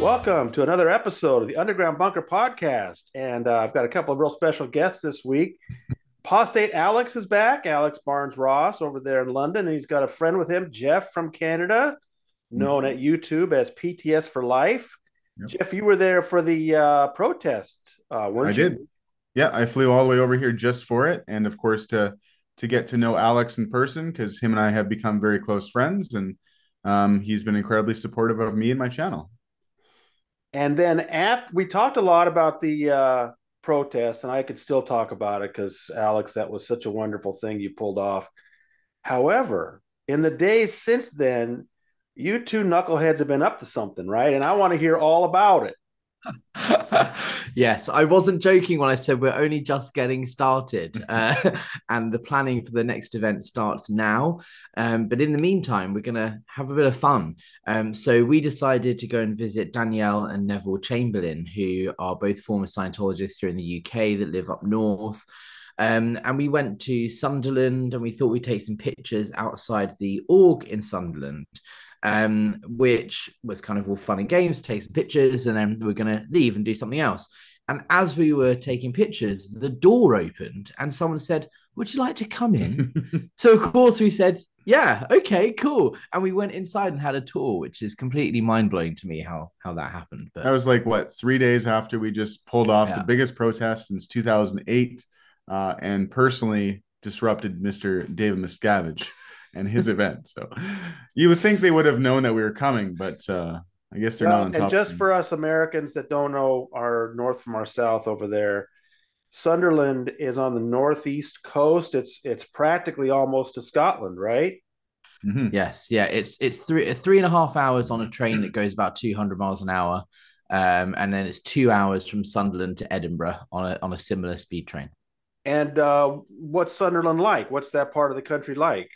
Welcome to another episode of the Underground Bunker Podcast. And uh, I've got a couple of real special guests this week. Apostate Alex is back, Alex Barnes Ross over there in London. And he's got a friend with him, Jeff from Canada, known at YouTube as PTS for Life. Yep. Jeff, you were there for the uh, protest, uh, weren't I you? did. Yeah, I flew all the way over here just for it, and of course to to get to know Alex in person because him and I have become very close friends, and um, he's been incredibly supportive of me and my channel. And then after we talked a lot about the uh, protest, and I could still talk about it because Alex, that was such a wonderful thing you pulled off. However, in the days since then, you two knuckleheads have been up to something, right? And I want to hear all about it. yes, I wasn't joking when I said we're only just getting started, uh, and the planning for the next event starts now. Um, but in the meantime, we're going to have a bit of fun. Um, so we decided to go and visit Danielle and Neville Chamberlain, who are both former Scientologists here in the UK that live up north. Um, and we went to Sunderland and we thought we'd take some pictures outside the org in Sunderland um, which was kind of all fun and games, take some pictures, and then we are going to leave and do something else. And as we were taking pictures, the door opened and someone said, Would you like to come in? so, of course, we said, Yeah, okay, cool. And we went inside and had a tour, which is completely mind blowing to me how, how that happened. But That was like what three days after we just pulled off Yeah. the biggest protest since 2008, uh, and personally disrupted Mr. David Miscavige and his event. So you would think they would have known that we were coming, but uh, I guess they're Well, not on top. and just for us Americans that don't know our north from our south over there, Sunderland is on the northeast coast. It's it's practically almost to Scotland, right? Mhm. Yes, yeah, it's it's three three and a half hours on a train that goes about two hundred miles an hour, um, and then it's two hours from Sunderland to Edinburgh on a on a similar speed train. And uh, what's Sunderland like? What's that part of the country like?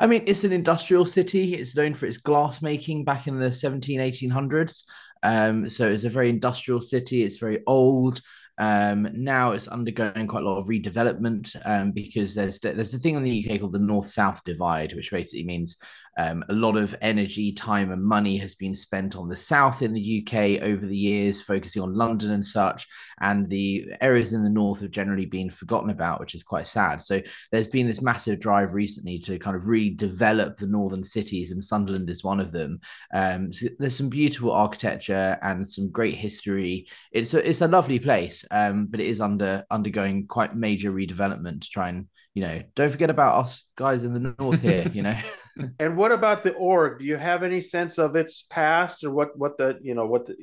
I mean, it's an industrial city. It's known for its glass making back in the 17, 1800s. Um, so it's a very industrial city. It's very old. Um, now it's undergoing quite a lot of redevelopment um, because there's there's a thing in the UK called the North South divide, which basically means um, a lot of energy, time, and money has been spent on the South in the UK over the years, focusing on London and such, and the areas in the North have generally been forgotten about, which is quite sad. So there's been this massive drive recently to kind of really develop the northern cities, and Sunderland is one of them. Um, so there's some beautiful architecture and some great history. It's a, it's a lovely place, um, but it is under undergoing quite major redevelopment to try and you know don't forget about us guys in the north here. You know. And what about the org? Do you have any sense of its past or what what the you know what the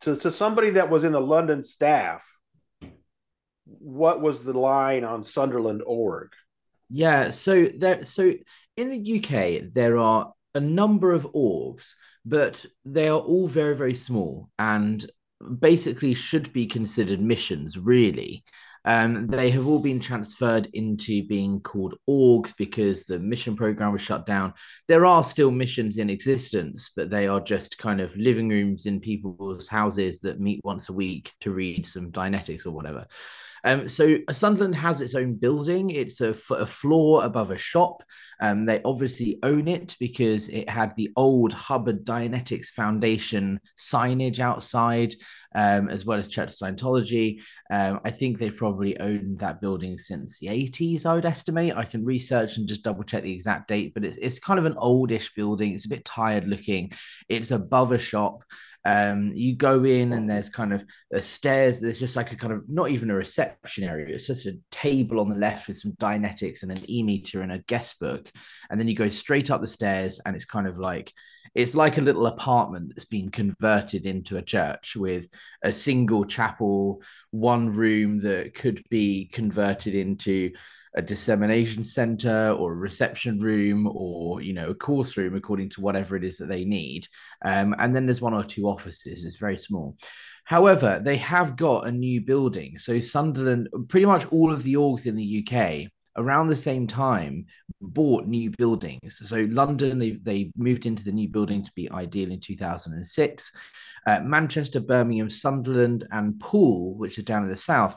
to, to somebody that was in the London staff? What was the line on Sunderland org? Yeah, so there so in the UK there are a number of orgs, but they are all very, very small and basically should be considered missions, really. Um, they have all been transferred into being called orgs because the mission program was shut down. There are still missions in existence, but they are just kind of living rooms in people's houses that meet once a week to read some Dianetics or whatever. Um, so Sunderland has its own building. It's a, f- a floor above a shop. Um, they obviously own it because it had the old Hubbard Dianetics Foundation signage outside, um, as well as Church of Scientology. Um, I think they've probably owned that building since the 80s, I would estimate. I can research and just double check the exact date, but it's, it's kind of an oldish building. It's a bit tired looking. It's above a shop. Um, you go in and there's kind of a stairs. There's just like a kind of not even a reception area. It's just a table on the left with some Dianetics and an e meter and a guest book. And then you go straight up the stairs, and it's kind of like it's like a little apartment that's been converted into a church with a single chapel, one room that could be converted into a dissemination center or a reception room or you know a course room according to whatever it is that they need. Um, and then there's one or two offices. It's very small. However they have got a new building. So sunderland pretty much all of the orgs in the uk around the same time bought new buildings. So london they, they moved into the new building to be ideal in 2006 uh, manchester birmingham sunderland and poole which is down in the south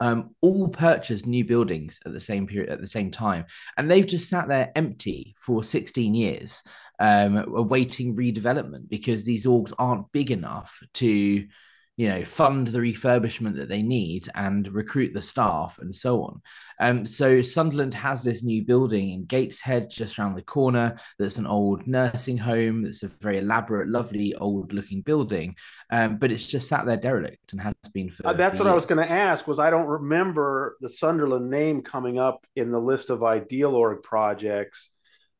um, all purchased new buildings at the same period at the same time, and they've just sat there empty for 16 years. um, awaiting redevelopment because these orgs aren't big enough to you know, fund the refurbishment that they need and recruit the staff and so on. Um, so Sunderland has this new building in Gateshead, just around the corner. That's an old nursing home. That's a very elaborate, lovely, old-looking building, um, but it's just sat there derelict and has been for. Uh, that's what I was going to ask. Was I don't remember the Sunderland name coming up in the list of ideal org projects.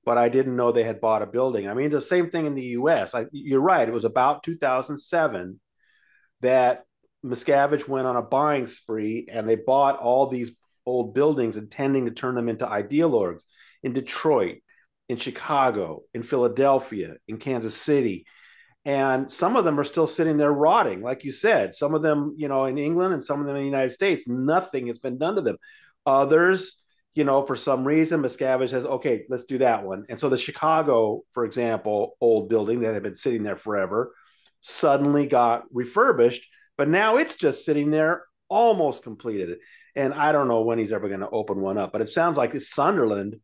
But I didn't know they had bought a building. I mean, the same thing in the U.S. I, you're right; it was about 2007 that Miscavige went on a buying spree and they bought all these old buildings intending to turn them into ideal orgs in Detroit, in Chicago, in Philadelphia, in Kansas City. And some of them are still sitting there rotting, like you said. Some of them, you know, in England and some of them in the United States, nothing has been done to them. Others, you know, for some reason, Miscavige says, okay, let's do that one. And so the Chicago, for example, old building that had been sitting there forever, suddenly got refurbished, but now it's just sitting there almost completed. And I don't know when he's ever going to open one up, but it sounds like it's Sunderland.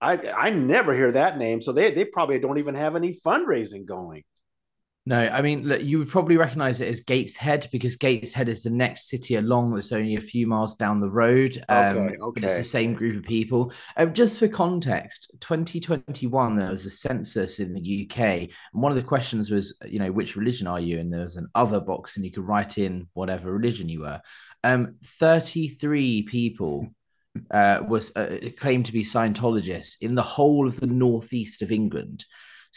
I I never hear that name, so they they probably don't even have any fundraising going. No, I mean, look, you would probably recognize it as Gateshead because Gateshead is the next city along that's only a few miles down the road. Um, Okay, But it's the same group of people. Um, just for context, 2021, there was a census in the UK. And one of the questions was, you know, which religion are you? And there was an other box, and you could write in whatever religion you were. Um, 33 people uh, was uh, claimed to be Scientologists in the whole of the northeast of England.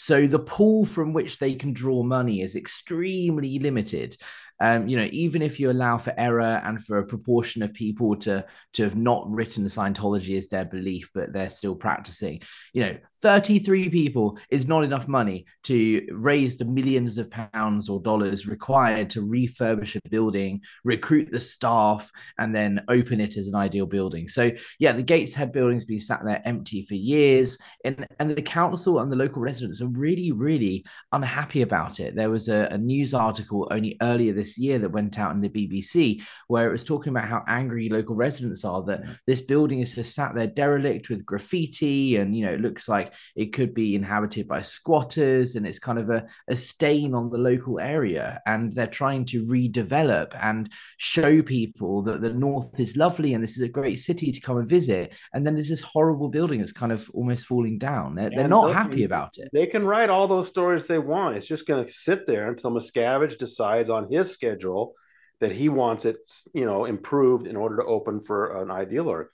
So the pool from which they can draw money is extremely limited. Um, you know, even if you allow for error and for a proportion of people to to have not written the Scientology as their belief, but they're still practicing, you know, 33 people is not enough money to raise the millions of pounds or dollars required to refurbish a building, recruit the staff, and then open it as an ideal building. So yeah, the Gateshead building's been sat there empty for years, and and the council and the local residents are really really unhappy about it. There was a, a news article only earlier this year that went out in the BBC where it was talking about how angry local residents are that mm. this building is just sat there derelict with graffiti, and you know it looks like it could be inhabited by squatters, and it's kind of a, a stain on the local area, and they're trying to redevelop and show people that the north is lovely and this is a great city to come and visit. And then there's this horrible building that's kind of almost falling down. They're, they're not look, happy about it. They can write all those stories they want. It's just going to sit there until Miscavige decides on his schedule that he wants it, you know, improved in order to open for an ideal org.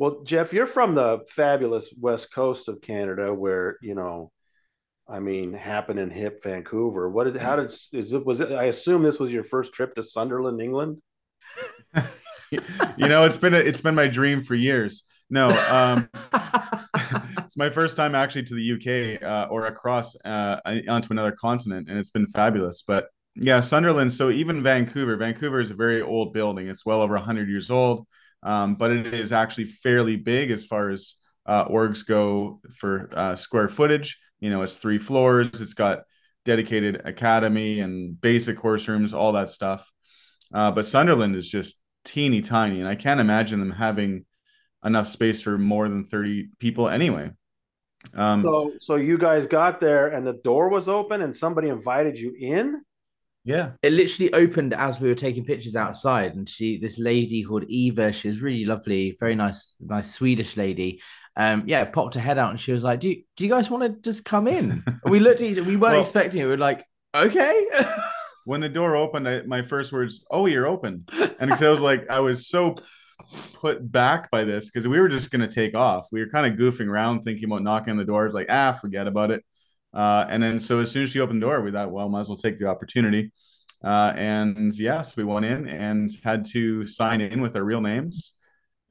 Well, Jeff, you're from the fabulous west coast of Canada, where you know, I mean, happen in hip Vancouver. What did? How did? Is it? Was it? I assume this was your first trip to Sunderland, England. you know, it's been a, it's been my dream for years. No, um, it's my first time actually to the UK uh, or across uh, onto another continent, and it's been fabulous. But yeah, Sunderland. So even Vancouver, Vancouver is a very old building. It's well over 100 years old, um, but it is actually fairly big as far as uh, orgs go for uh, square footage. You know, it's three floors. It's got dedicated academy and basic horse rooms, all that stuff. Uh, but Sunderland is just teeny tiny, and I can't imagine them having enough space for more than 30 people anyway. Um, So, so you guys got there, and the door was open, and somebody invited you in. Yeah. it literally opened as we were taking pictures outside and she this lady called eva she was really lovely very nice nice swedish lady um yeah popped her head out and she was like do you, do you guys want to just come in we looked at each we weren't Well- expecting it we were like okay When the door opened, I, my first words, "Oh, you're open," and because I was like, I was so put back by this because we were just gonna take off. We were kind of goofing around, thinking about knocking on the doors, like, ah, forget about it. Uh, and then so as soon as she opened the door, we thought, well, might as well take the opportunity. Uh, and yes, we went in and had to sign in with our real names,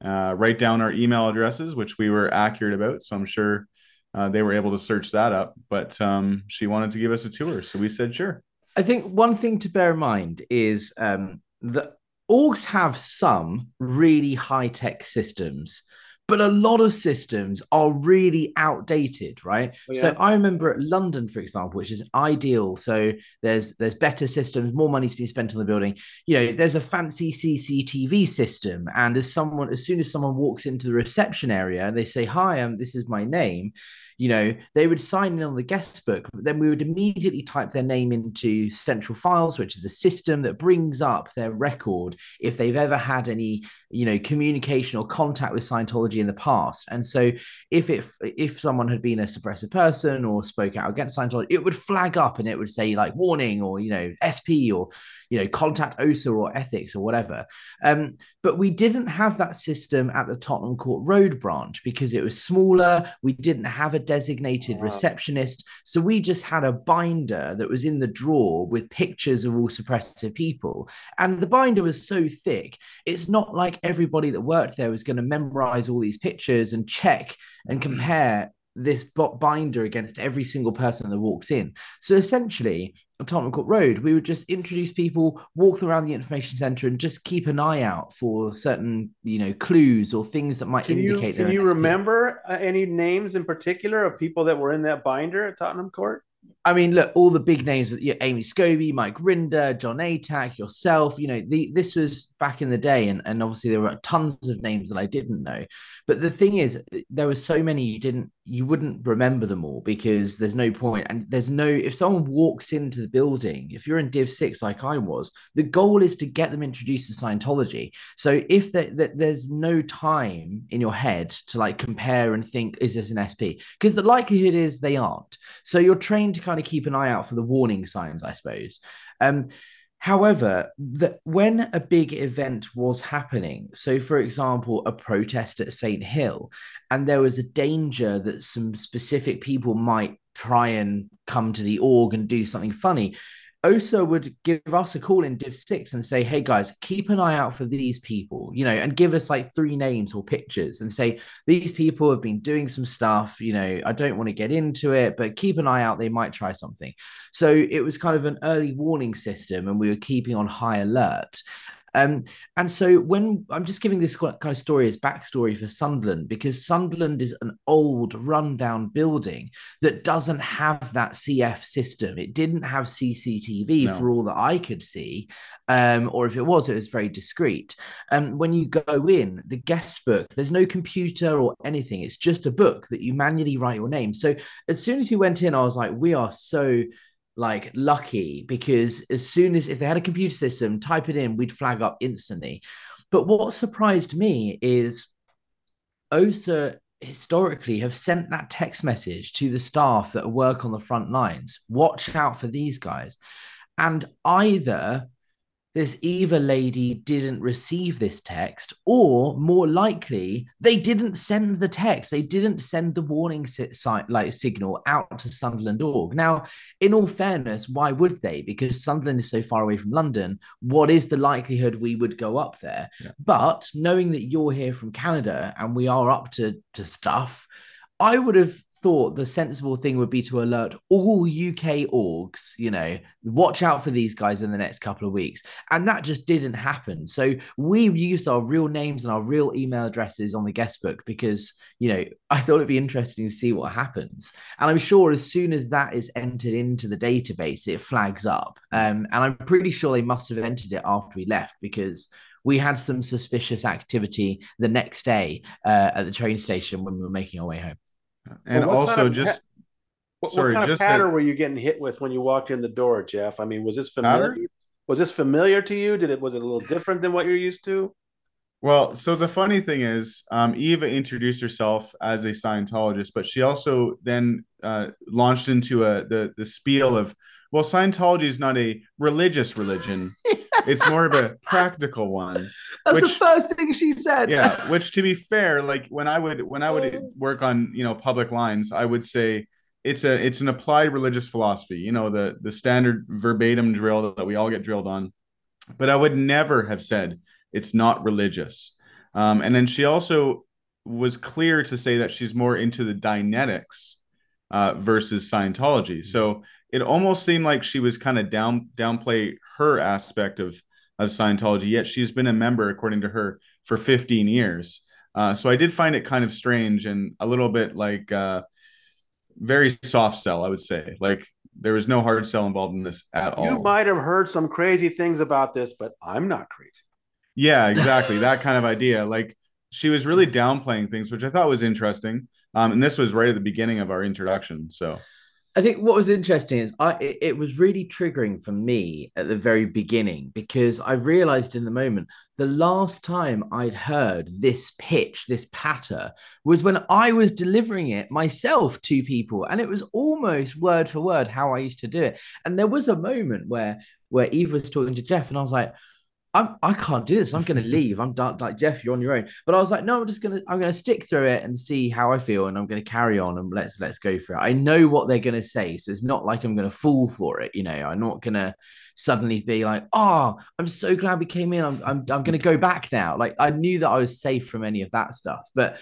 uh, write down our email addresses, which we were accurate about. So I'm sure uh, they were able to search that up. But um, she wanted to give us a tour, so we said sure. I think one thing to bear in mind is um, that orgs have some really high tech systems, but a lot of systems are really outdated, right? Oh, So. I remember at London, for example, which is ideal. So there's there's better systems, more money's being spent on the building. You know, there's a fancy CCTV system, and as someone, as soon as someone walks into the reception area, they say, "Hi, um, this is my name." you know, they would sign in on the guest book, but then we would immediately type their name into Central Files, which is a system that brings up their record if they've ever had any, you know, communication or contact with Scientology in the past. And so if it if someone had been a suppressive person or spoke out against Scientology, it would flag up and it would say like warning or you know SP or you know contact OSA or ethics or whatever. Um, but we didn't have that system at the Tottenham Court Road branch because it was smaller. We didn't have a designated wow. receptionist, so we just had a binder that was in the drawer with pictures of all suppressive people, and the binder was so thick. It's not like everybody that worked there was going to memorize all these pictures and check and compare this binder against every single person that walks in. So essentially, on Tottenham Court Road, we would just introduce people, walk around the information centre, and just keep an eye out for certain, you know, clues or things that might can indicate. You, can you remember uh, any names in particular of people that were in that binder at Tottenham Court? I mean, look, all the big names, yeah, Amy Scobee, Mike Rinder, John Atack, yourself, you know, the, this was back in the day. And, and obviously there were tons of names that I didn't know. But the thing is, there were so many you didn't, you wouldn't remember them all because there's no point. And there's no, if someone walks into the building, if you're in Div 6 like I was, the goal is to get them introduced to Scientology. So if the, the, there's no time in your head to like compare and think, is this an SP? Because the likelihood is they aren't. So you're trained to kind of keep an eye out for the warning signs, I suppose. Um, However, that when a big event was happening, so for example, a protest at St. Hill, and there was a danger that some specific people might try and come to the org and do something funny, Osa would give us a call in Div 6 and say, hey guys, keep an eye out for these people, you know, and give us like three names or pictures and say, these people have been doing some stuff, you know, I don't want to get into it, but keep an eye out. They might try something. So it was kind of an early warning system and we were keeping on high alert. Um, and so when I'm just giving this kind of story as backstory for Sunderland, because Sunderland is an old rundown building that doesn't have that CF system. It didn't have CCTV no. for all that I could see. Um, or if it was, it was very discreet. Um, when you go in, the guest book, there's no computer or anything. It's just a book that you manually write your name. So as soon as you went in, I was like, we are so like lucky because as soon as if they had a computer system, type it in, we'd flag up instantly. But what surprised me is OSA historically have sent that text message to the staff that work on the front lines. Watch out for these guys. And either this Eva lady didn't receive this text, or more likely, they didn't send the text. They didn't send the warning si- like signal out to Sunderland org. Now, in all fairness, why would they? Because Sunderland is so far away from London. What is the likelihood we would go up there? Yeah. But knowing that you're here from Canada and we are up to to stuff, I would have thought the sensible thing would be to alert all UK orgs, you know, watch out for these guys in the next couple of weeks. And that just didn't happen. So we used our real names and our real email addresses on the guest book because, you know, I thought it'd be interesting to see what happens. And I'm sure as soon as that is entered into the database, it flags up. Um, and I'm pretty sure they must have entered it after we left because we had some suspicious activity the next day uh, at the train station when we were making our way home. And well, also, kind just what, sorry, what kind of pattern that, were you getting hit with when you walked in the door, Jeff? I mean, was this familiar? Pattern? Was this familiar to you? Did it was it a little different than what you're used to? Well, so the funny thing is, um, Eva introduced herself as a Scientologist, but she also then uh, launched into a the the spiel of, well, Scientology is not a religious religion. it's more of a practical one. That's which, the first thing she said. yeah, which to be fair, like when I would when I would work on you know public lines, I would say it's a it's an applied religious philosophy. You know the the standard verbatim drill that we all get drilled on, but I would never have said it's not religious. Um, and then she also was clear to say that she's more into the Dianetics uh, versus Scientology. So it almost seemed like she was kind of down downplay her aspect of of Scientology. Yet she's been a member, according to her, for 15 years. Uh, so I did find it kind of strange and a little bit like uh, very soft sell, I would say. Like there was no hard sell involved in this at all. You might have heard some crazy things about this, but I'm not crazy. Yeah, exactly. that kind of idea. Like she was really downplaying things, which I thought was interesting. Um, and this was right at the beginning of our introduction. So I think what was interesting is I it, was really triggering for me at the very beginning because I realized in the moment the last time I'd heard this pitch, this patter, was when I was delivering it myself to people, and it was almost word for word how I used to do it. And there was a moment where where Eve was talking to Jeff, and I was like, I'm, I can't do this. I'm going to leave. I'm done. Like Jeff, you're on your own. But I was like, no, I'm just gonna, I'm gonna stick through it and see how I feel, and I'm going to carry on and let's let's go for it. I know what they're going to say, so it's not like I'm going to fall for it. You know, I'm not going to suddenly be like, oh, I'm so glad we came in. I'm I'm, I'm going to go back now. Like I knew that I was safe from any of that stuff, but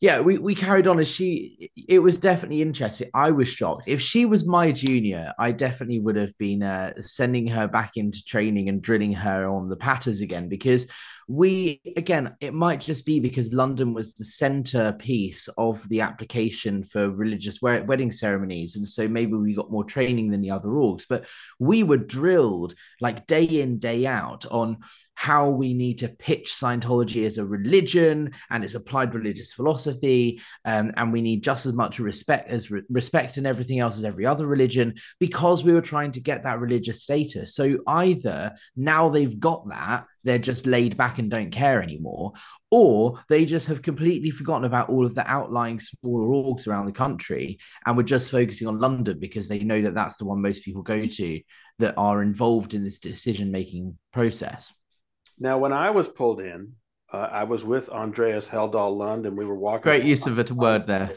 yeah, we, we carried on as she. It was definitely interesting. I was shocked. If she was my junior, I definitely would have been uh, sending her back into training and drilling her on the patters again because we again it might just be because london was the centerpiece of the application for religious wedding ceremonies and so maybe we got more training than the other orgs but we were drilled like day in day out on how we need to pitch Scientology as a religion and its applied religious philosophy, um, and we need just as much respect as re- respect and everything else as every other religion because we were trying to get that religious status. So either now they've got that, they're just laid back and don't care anymore, or they just have completely forgotten about all of the outlying smaller orgs around the country and we're just focusing on London because they know that that's the one most people go to that are involved in this decision making process. Now, when I was pulled in, uh, I was with Andreas Heldal Lund, and we were walking. Great use of a word there,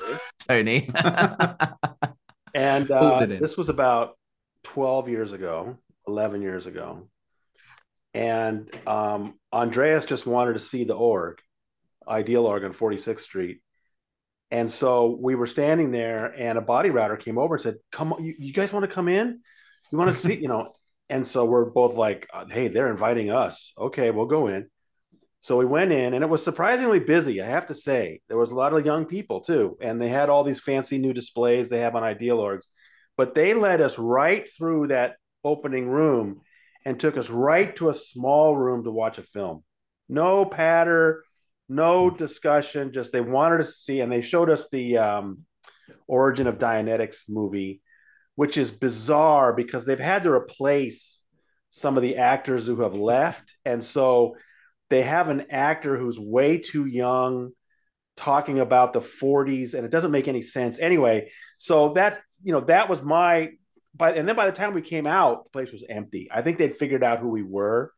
Tony. and uh, this was about 12 years ago, 11 years ago. And um, Andreas just wanted to see the org, Ideal Org on 46th Street. And so we were standing there, and a body router came over and said, Come on, you, you guys want to come in? You want to see, you know? And so we're both like, hey, they're inviting us. Okay, we'll go in. So we went in and it was surprisingly busy, I have to say. There was a lot of young people too. And they had all these fancy new displays they have on Ideal Orgs. But they led us right through that opening room and took us right to a small room to watch a film. No patter, no discussion, just they wanted us to see. And they showed us the um, Origin of Dianetics movie which is bizarre because they've had to replace some of the actors who have left. And so they have an actor who's way too young talking about the 40s and it doesn't make any sense anyway. So that, you know, that was my but and then by the time we came out, the place was empty. I think they'd figured out who we were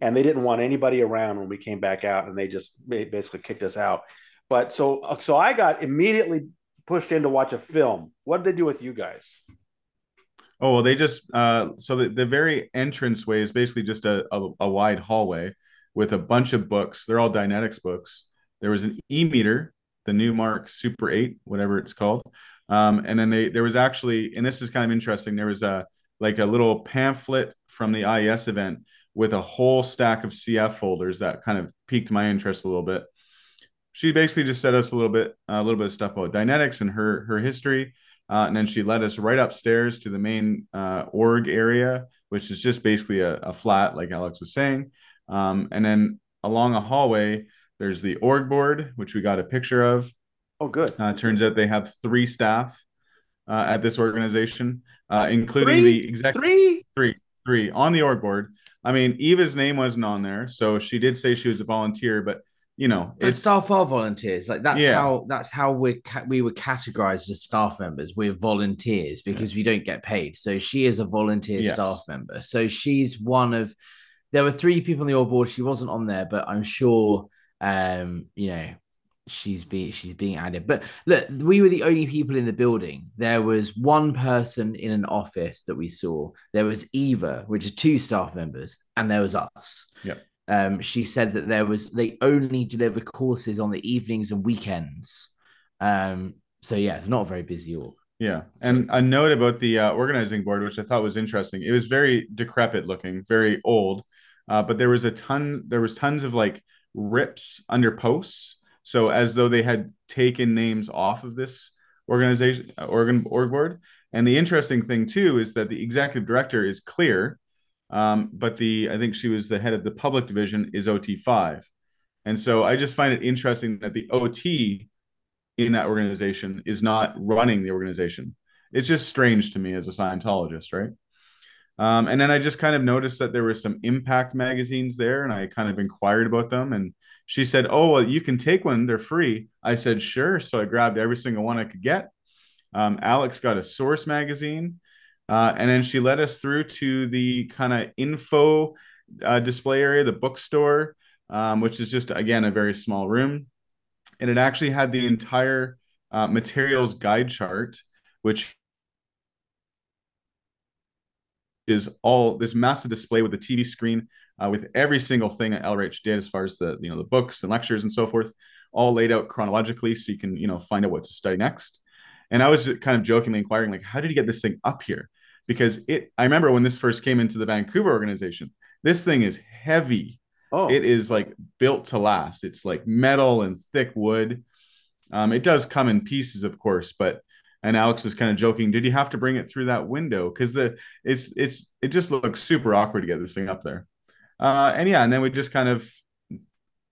and they didn't want anybody around when we came back out and they just basically kicked us out. But so so I got immediately pushed in to watch a film. What did they do with you guys? Oh well, they just uh, so the, the very entrance way is basically just a, a, a wide hallway with a bunch of books. They're all Dianetics books. There was an e meter, the Newmark Super Eight, whatever it's called, um, and then they there was actually, and this is kind of interesting. There was a like a little pamphlet from the IAS event with a whole stack of CF folders that kind of piqued my interest a little bit. She basically just said us a little bit a little bit of stuff about Dianetics and her her history. Uh, and then she led us right upstairs to the main uh, org area, which is just basically a, a flat, like Alex was saying. Um, and then along a hallway, there's the org board, which we got a picture of. Oh, good. Uh, turns out they have three staff uh, at this organization, uh, including three? the executive. Three? Three. Three on the org board. I mean, Eva's name wasn't on there, so she did say she was a volunteer, but you know, but staff are volunteers. Like that's yeah. how that's how we ca- we were categorized as staff members. We're volunteers because yeah. we don't get paid. So she is a volunteer yes. staff member. So she's one of. There were three people on the old board. She wasn't on there, but I'm sure, um, you know, she's being she's being added. But look, we were the only people in the building. There was one person in an office that we saw. There was Eva, which is two staff members, and there was us. Yeah. Um, she said that there was they only deliver courses on the evenings and weekends. Um, so yeah, it's not a very busy org. Yeah, and a note about the uh, organizing board, which I thought was interesting. It was very decrepit looking, very old, uh, but there was a ton. There was tons of like rips under posts, so as though they had taken names off of this organization organ org board. And the interesting thing too is that the executive director is clear um, but the I think she was the head of the public division is OT5. And so I just find it interesting that the OT in that organization is not running the organization. It's just strange to me as a Scientologist, right? Um, and then I just kind of noticed that there were some impact magazines there, and I kind of inquired about them. And she said, "Oh, well, you can take one; they're free." I said, "Sure." So I grabbed every single one I could get. Um, Alex got a Source magazine, uh, and then she led us through to the kind of info uh, display area, the bookstore, um, which is just again a very small room, and it actually had the entire uh, materials guide chart, which is all this massive display with the TV screen uh, with every single thing that LRH did as far as the you know the books and lectures and so forth, all laid out chronologically so you can you know find out what to study next. And I was kind of jokingly inquiring like, how did you get this thing up here? Because it, I remember when this first came into the Vancouver organization, this thing is heavy. Oh. It is like built to last. It's like metal and thick wood. Um, it does come in pieces, of course, but and Alex was kind of joking, did you have to bring it through that window? Because the it's it's it just looks super awkward to get this thing up there. Uh, and yeah, and then we just kind of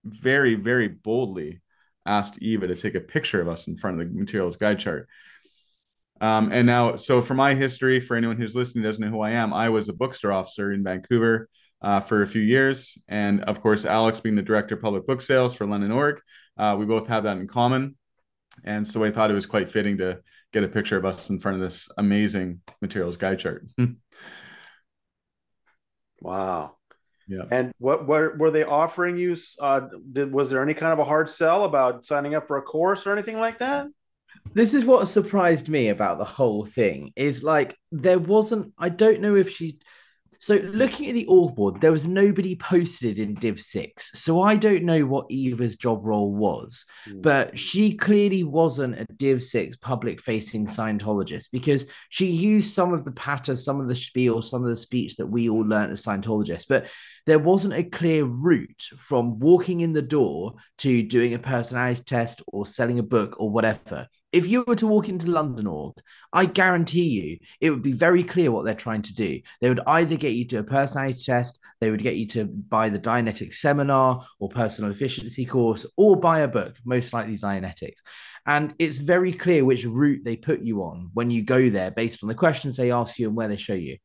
very, very boldly asked Eva to take a picture of us in front of the materials guide chart. Um, and now, so for my history, for anyone who's listening doesn't know who I am, I was a bookstore officer in Vancouver uh, for a few years. And of course, Alex being the director of public book sales for London Org, uh, we both have that in common. And so I thought it was quite fitting to get a picture of us in front of this amazing materials guide chart. wow. Yeah. And what, what were they offering you? Uh, did, was there any kind of a hard sell about signing up for a course or anything like that? This is what surprised me about the whole thing is like there wasn't I don't know if she so looking at the org board, there was nobody posted in Div 6. So I don't know what Eva's job role was, mm. but she clearly wasn't a Div 6 public facing Scientologist because she used some of the patter, some of the spiel, some of the speech that we all learned as Scientologists. But there wasn't a clear route from walking in the door to doing a personality test or selling a book or whatever if you were to walk into London Org, I guarantee you it would be very clear what they're trying to do. They would either get you to a personality test, they would get you to buy the Dianetics seminar or personal efficiency course, or buy a book, most likely Dianetics. And it's very clear which route they put you on when you go there based on the questions they ask you and where they show you.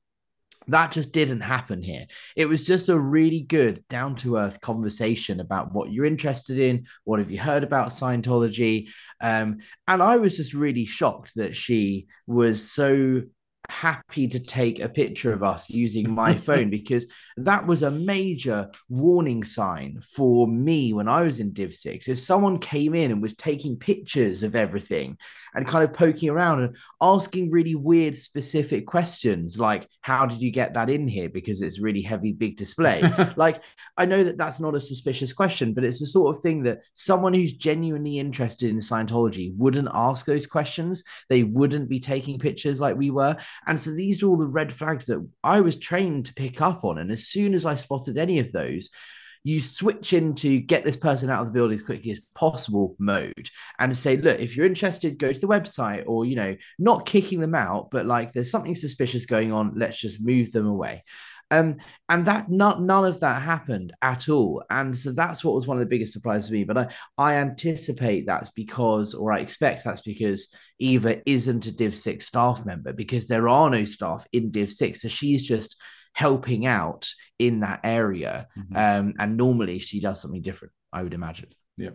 That just didn't happen here. It was just a really good, down to earth conversation about what you're interested in. What have you heard about Scientology? Um, and I was just really shocked that she was so happy to take a picture of us using my phone because that was a major warning sign for me when I was in Div 6. If someone came in and was taking pictures of everything and kind of poking around and asking really weird, specific questions like, How did you get that in here? Because it's really heavy, big display. like, I know that that's not a suspicious question, but it's the sort of thing that someone who's genuinely interested in Scientology wouldn't ask those questions. They wouldn't be taking pictures like we were. And so these are all the red flags that I was trained to pick up on. And as soon as I spotted any of those, you switch into get this person out of the building as quickly as possible mode and say, look, if you're interested, go to the website or, you know, not kicking them out, but like there's something suspicious going on. Let's just move them away. Um, and that not none of that happened at all. And so that's what was one of the biggest surprises to me. But I, I anticipate that's because, or I expect that's because Eva isn't a Div 6 staff member because there are no staff in Div 6. So she's just helping out in that area. Mm-hmm. Um, and normally she does something different, I would imagine. Yeah.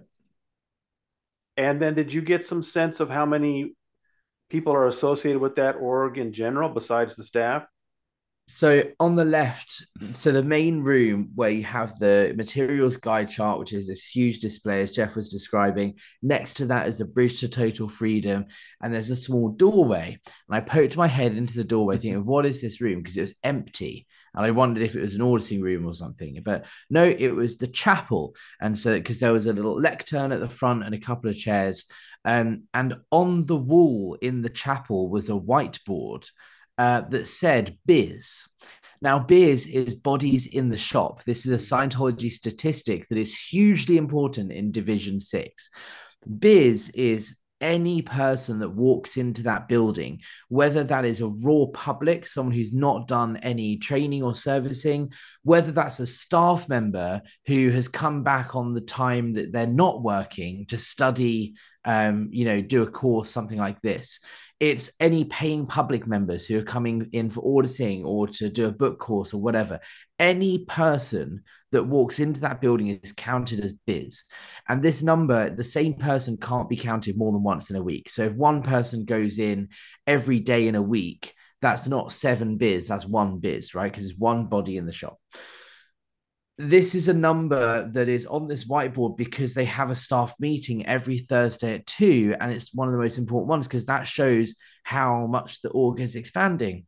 And then did you get some sense of how many people are associated with that org in general besides the staff? So on the left, so the main room where you have the materials guide chart, which is this huge display as Jeff was describing. Next to that is the bridge to total freedom, and there's a small doorway. And I poked my head into the doorway, thinking, "What is this room?" Because it was empty, and I wondered if it was an auditing room or something. But no, it was the chapel, and so because there was a little lectern at the front and a couple of chairs, um, and on the wall in the chapel was a whiteboard uh, that said biz. Now, biz is bodies in the shop. This is a Scientology statistic that is hugely important in Division 6. Biz is any person that walks into that building, whether that is a raw public, someone who's not done any training or servicing, whether that's a staff member who has come back on the time that they're not working to study, um, you know, do a course, something like this. It's any paying public members who are coming in for auditing or to do a book course or whatever. Any person that walks into that building is counted as biz. And this number, the same person can't be counted more than once in a week. So if one person goes in every day in a week, that's not seven biz, that's one biz, right? Because it's one body in the shop. This is a number that is on this whiteboard because they have a staff meeting every Thursday at two. And it's one of the most important ones because that shows how much the org is expanding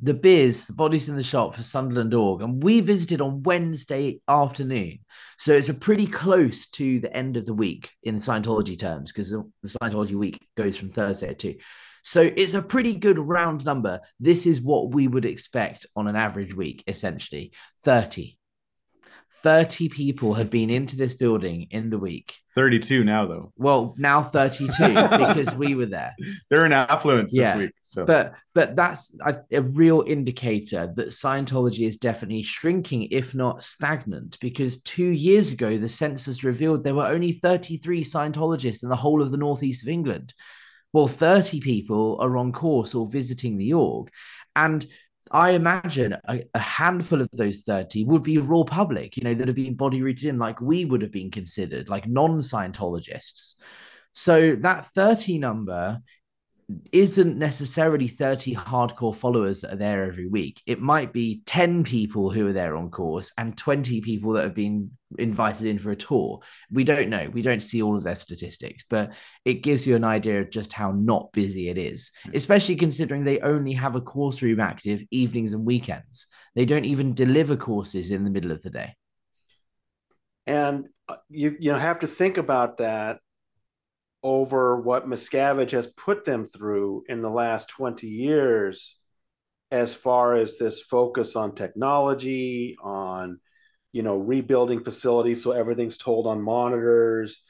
the biz, the bodies in the shop for Sunderland Org, and we visited on Wednesday afternoon. So it's a pretty close to the end of the week in Scientology terms, because the, the Scientology week goes from Thursday to. So it's a pretty good round number. This is what we would expect on an average week, essentially 30. 30 people had been into this building in the week. 32 now, though. Well, now 32 because we were there. They're in affluence Yeah. this week. So But but that's a, a real indicator that Scientology is definitely shrinking, if not stagnant, because two years ago the census revealed there were only 33 Scientologists in the whole of the northeast of England. Well, 30 people are on course or visiting the org. And I imagine a, a handful of those 30 would be raw public, you know, that have been body routed in like we would have been considered, like non Scientologists. So that 30 number isn't necessarily 30 hardcore followers that are there every week. It might be 10 people who are there on course and 20 people that have been invited in for a tour. We don't know. We don't see all of their statistics, but it gives you an idea of just how not busy it is, especially considering they only have a course room active evenings and weekends. They don't even deliver courses in the middle of the day. And uh, you you know have to think about that over what Miscavige has put them through in the last 20 years as far as this focus on technology, on you know rebuilding facilities so everything's told on monitors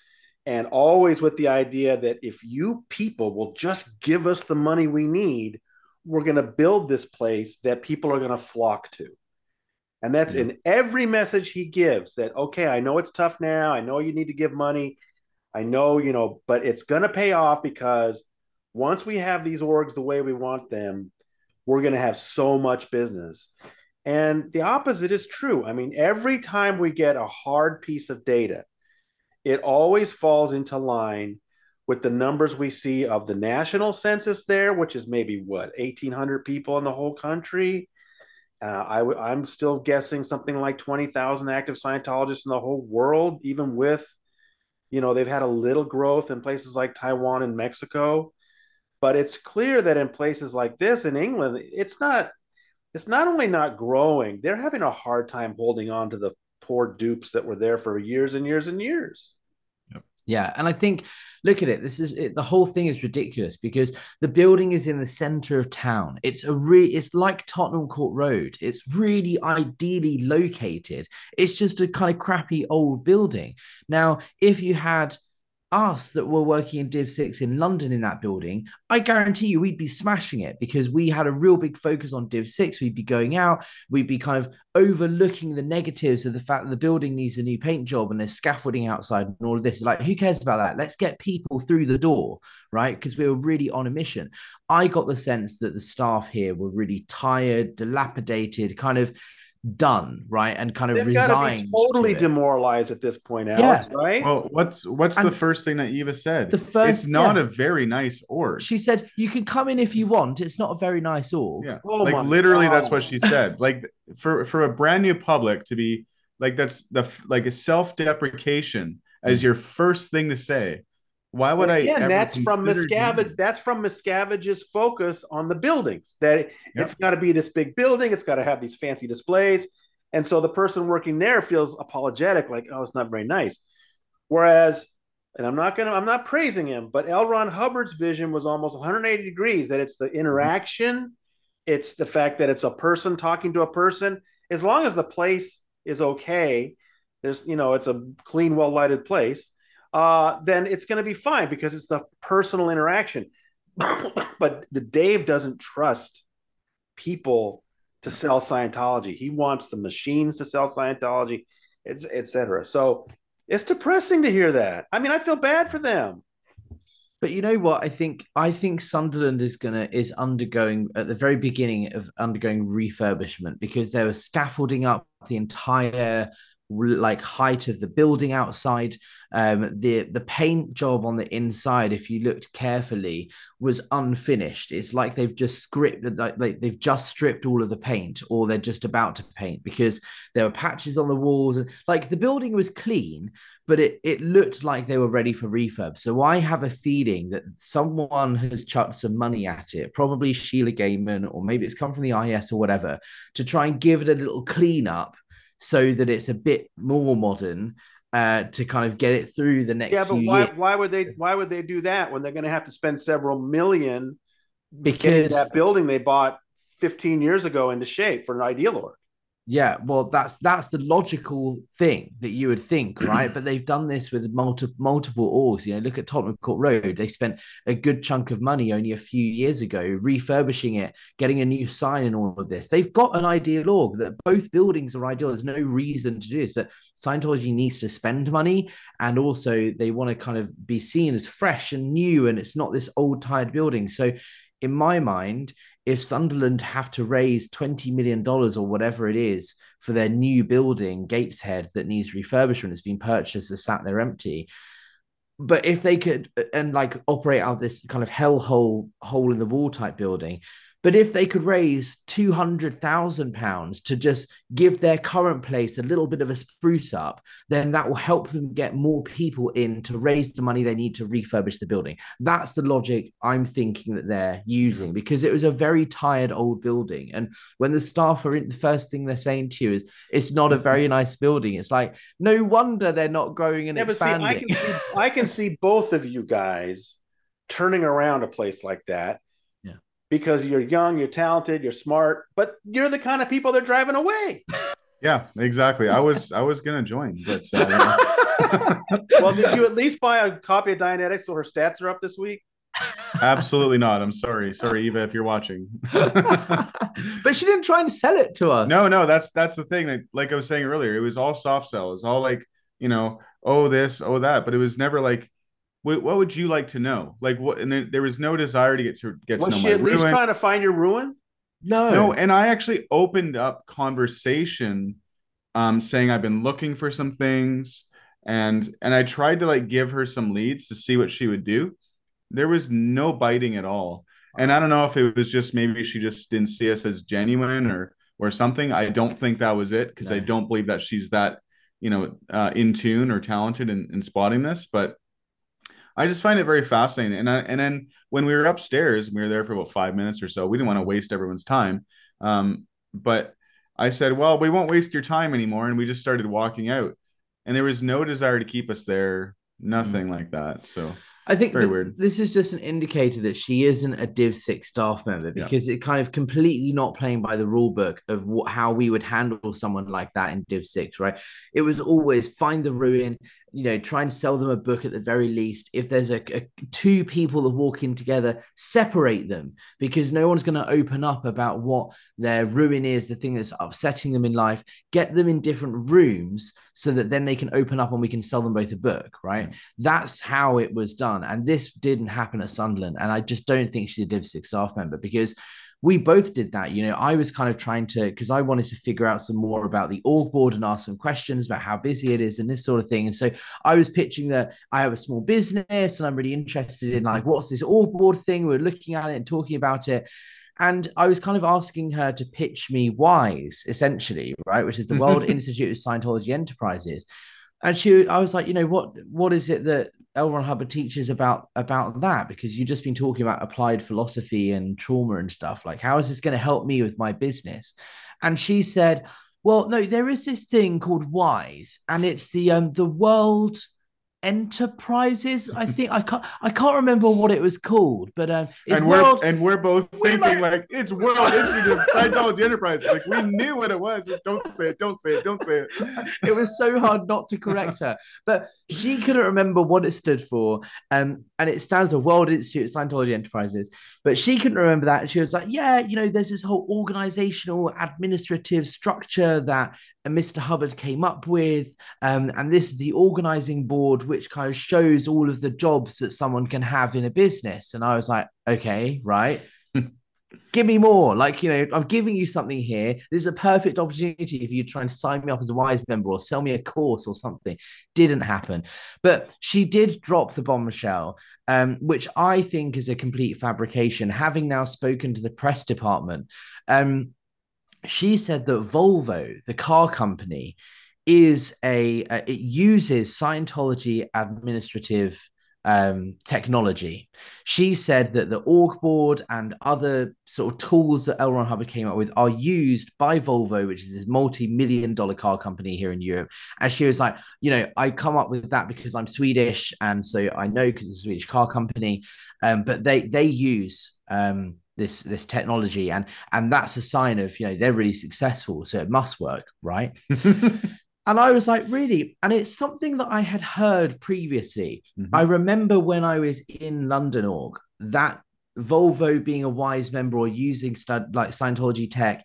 and always with the idea that if you people will just give us the money we need, we're going to build this place that people are going to flock to. And that's Yeah. in every message he gives that, okay, I know it's tough now. I know you need to give money. I know, you know, but it's going to pay off because once we have these orgs the way we want them, we're going to have so much business. And the opposite is true. I mean, every time we get a hard piece of data, it always falls into line with the numbers we see of the national census there, which is maybe what, 1,800 people in the whole country. Uh, I w- I'm still guessing something like 20,000 active Scientologists in the whole world, even with, you know, they've had a little growth in places like Taiwan and Mexico. But it's clear that in places like this in England, it's not, it's not only not growing, they're having a hard time holding on to the poor dupes that were there for years and years and years. Yeah, and I think look at it. This is it, the whole thing is ridiculous because the building is in the center of town. It's a re it's like Tottenham Court Road. It's really ideally located. It's just a kind of crappy old building. Now, if you had us that were working in Div 6 in London in that building, I guarantee you we'd be smashing it because we had a real big focus on Div 6. We'd be going out, we'd be kind of overlooking the negatives of the fact that the building needs a new paint job and there's scaffolding outside and all of this. Like, who cares about that? Let's get people through the door, right? Because we were really on a mission. I got the sense that the staff here were really tired, dilapidated, kind of done, right? And kind of They've resigned. be totally to it. demoralized at this point, Alex, right? well, what's what's And the first thing that Eva said? the first- it's not yeah. a very nice org. She said, You can come in if you want. It's not a very nice org. Yeah, Oh like my literally, that's what she said. Like for for a brand new public to be like that's the like a self deprecation as mm. your first thing to say. Why would I? Again, ever that's from Miscavige. That's from Miscavige's focus on the buildings. That it, Yep. it's got to be this big building. It's got to have these fancy displays, and so the person working there feels apologetic, like, "Oh, it's not very nice." Whereas, and I'm not gonna, I'm not praising him, but L. Ron Hubbard's vision was almost 180 degrees. That it's the mm-hmm. interaction, it's the fact that it's a person talking to a person. As long as the place is okay, there's, you know, it's a clean, well lighted place. Uh, then it's going to be fine because it's the personal interaction. but the Dave doesn't trust people to sell Scientology. He wants the machines to sell Scientology, etc. So it's depressing to hear that. I mean, I feel bad for them. But you know what? I think I think Sunderland is gonna is undergoing at the very beginning of undergoing refurbishment because they were scaffolding up the entire like height of the building outside. Um, the the paint job on the inside, if you looked carefully, was unfinished. It's like they've just scripted, like, like they've just stripped all of the paint, or they're just about to paint because there were patches on the walls, and like the building was clean, but it it looked like they were ready for refurb. So I have a feeling that someone has chucked some money at it, probably Sheila Gaiman, or maybe it's come from the IS or whatever, to try and give it a little cleanup so that it's a bit more modern uh, to kind of get it through the next. Yeah, but why years. why would they why would they do that when they're going to have to spend several million because that building they bought 15 years ago into shape for an ideal org? Yeah, well, that's that's the logical thing that you would think, right? but they've done this with multiple multiple orgs. You know, look at Tottenham Court Road. They spent a good chunk of money only a few years ago refurbishing it, getting a new sign, and all of this. They've got an ideal org that both buildings are ideal. There's no reason to do this, but Scientology needs to spend money, and also they want to kind of be seen as fresh and new, and it's not this old tired building. So, in my mind, if Sunderland have to raise $20 million or whatever it is for their new building, Gateshead, that needs refurbishment, it's been purchased, has sat there empty. But if they could and like operate out of this kind of hellhole hole in the wall type building, but if they could raise two hundred thousand pounds to just give their current place a little bit of a spruce up, then that will help them get more people in to raise the money they need to refurbish the building. That's the logic I'm thinking that they're using because it was a very tired old building. And when the staff are in, the first thing they're saying to you is, "It's not a mm-hmm. very nice building." It's like no wonder they're not growing and yeah, expanding. See, I can see I can see both of you guys turning around a place like that because you're young, you're talented, you're smart, but you're the kind of people they're driving away. Yeah, exactly. I was I was gonna join, but uh, well, did you at least buy a copy of Dianetics so her stats are up this week? Absolutely not. I'm sorry. Sorry, Eva, if you're watching. but she didn't try and sell it to us. No, no, that's that's the thing. Like, like I was saying earlier, it was all soft sell. It was all like, you know, oh this, oh that, but it was never like, what, what would you like to know? Like what? And there, there was no desire to get to get was to know. Was she at least trying to find your ruin? No, no. And I actually opened up conversation, um, saying I've been looking for some things, and and I tried to like give her some leads to see what she would do. There was no biting at all, and I don't know if it was just maybe she just didn't see us as genuine or or something. I don't think that was it because no. I don't believe that she's that you know uh, in tune or talented in, in spotting this, but I just find it very fascinating. And I, and then when we were upstairs, we were there for about five minutes or so. We didn't want to waste everyone's time, um, but I said, "Well, we won't waste your time anymore," and we just started walking out. And there was no desire to keep us there, nothing mm. like that. So I think very weird. This is just an indicator that she isn't a Div Six staff member because yeah. it kind of completely not playing by the rule book of what, how we would handle someone like that in Div Six, right? It was always find the ruin, you know, try and sell them a book at the very least. If there's a, a two people that walk in together, separate them because no one's going to open up about what their ruin is, the thing that's upsetting them in life. Get them in different rooms so that then they can open up and we can sell them both a book, right? That's how it was done. And this didn't happen at Sunderland. And I just don't think she's a Div 6 staff member because we both did that. You know, I was kind of trying to because I wanted to figure out some more about the org board and ask some questions about how busy it is and this sort of thing. And so I was pitching that I have a small business and I'm really interested in like what's this org board thing. We are looking at it and talking about it. And I was kind of asking her to pitch me WISE, essentially, right, which is the World Institute of Scientology Enterprises. And she, I was like, you know, what, what is it that L. Ron Hubbard teaches about about that because you've just been talking about applied philosophy and trauma and stuff. Like, how is this going to help me with my business? And she said, "Well, no, there is this thing called WISE, and it's the um the World Enterprises. I think I can't I can't remember what it was called, but um, and we're world, and we're both we're thinking like, like, it's World Institute of Scientology Enterprise. Like we knew what it was. Don't say it. Don't say it. Don't say it. it was so hard not to correct her, but she couldn't remember what it stood for. Um, and it stands for World Institute of Scientology Enterprises. But she couldn't remember that. She was like, yeah, you know, there's this whole organizational administrative structure that Mr. Hubbard came up with. Um, and this is the organizing board, which kind of shows all of the jobs that someone can have in a business. And I was like, okay, right. Give me more. Like, you know, I'm giving you something here. This is a perfect opportunity if you're trying to sign me up as a wise member or sell me a course or something. Didn't happen. But she did drop the bombshell, um, which I think is a complete fabrication. Having now spoken to the press department, um, she said that Volvo, the car company, is a uh, it uses Scientology administrative um, technology. She said that the org board and other sort of tools that Elron Ron Hubbard came up with are used by Volvo, which is this multi-million dollar car company here in Europe. And she was like, you know, I come up with that because I'm Swedish, and so I know because it's a Swedish car company. Um, but they they use um, this this technology and and that's a sign of you know they're really successful so it must work right? And i was like really? And it's something that i had heard previously. Mm-hmm. i remember when i was in london org that volvo being a wise member or using stud like scientology tech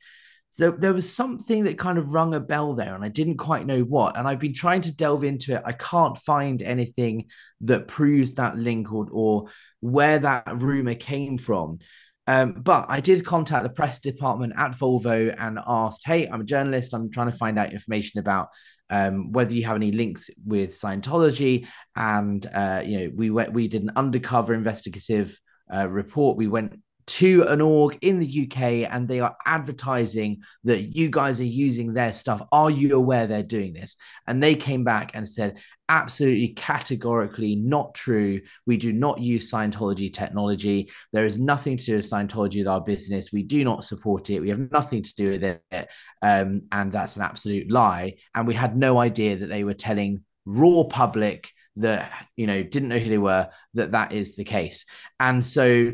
so there was something that kind of rung a bell there and i didn't quite know what. And i've been trying to delve into it. I can't find anything that proves that link or, or where that rumor came from um, but I did contact the press department at Volvo and asked, "Hey, I'm a journalist. I'm trying to find out information about um, whether you have any links with Scientology." And uh, you know, we went, we did an undercover investigative uh, report. We went to an org in the UK and they are advertising that you guys are using their stuff. Are you aware they're doing this? And they came back and said, absolutely categorically not true. We do not use Scientology technology. There is nothing to do with Scientology with our business. We do not support it. We have nothing to do with it. Um, and that's an absolute lie. And we had no idea that they were telling raw public that you know didn't know who they were that that is the case and so